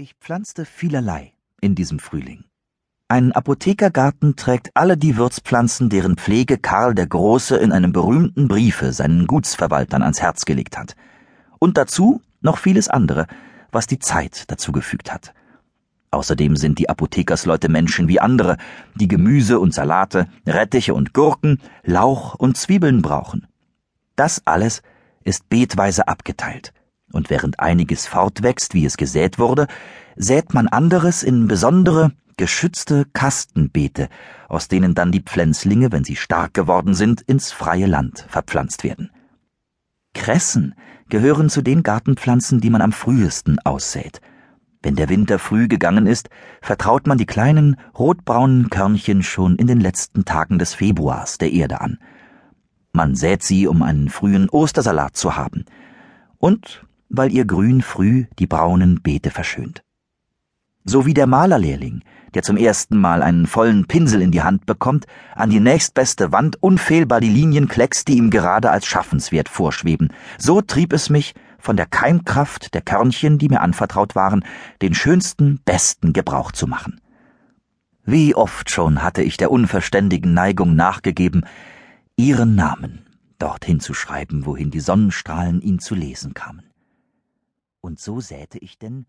Ich pflanzte vielerlei in diesem Frühling. Ein Apothekergarten trägt alle die Würzpflanzen, deren Pflege Karl der Große in einem berühmten Briefe seinen Gutsverwaltern ans Herz gelegt hat. Und dazu noch vieles andere, was die Zeit dazu gefügt hat. Außerdem sind die Apothekersleute Menschen wie andere, die Gemüse und Salate, Rettiche und Gurken, Lauch und Zwiebeln brauchen. Das alles ist beetweise abgeteilt und während einiges fortwächst, wie es gesät wurde, sät man anderes in besondere, geschützte Kastenbeete, aus denen dann die Pflänzlinge, wenn sie stark geworden sind, ins freie Land verpflanzt werden. Kressen gehören zu den Gartenpflanzen, die man am frühesten aussät. Wenn der Winter früh gegangen ist, vertraut man die kleinen, rotbraunen Körnchen schon in den letzten Tagen des Februars der Erde an. Man sät sie, um einen frühen Ostersalat zu haben. Und weil ihr Grün früh die braunen Beete verschönt. So wie der Malerlehrling, der zum ersten Mal einen vollen Pinsel in die Hand bekommt, an die nächstbeste Wand unfehlbar die Linien kleckst, die ihm gerade als schaffenswert vorschweben, so trieb es mich, von der Keimkraft der Körnchen, die mir anvertraut waren, den schönsten, besten Gebrauch zu machen. Wie oft schon hatte ich der unverständigen Neigung nachgegeben, ihren Namen dorthin zu schreiben, wohin die Sonnenstrahlen ihn zu lesen kamen. Und so säte ich denn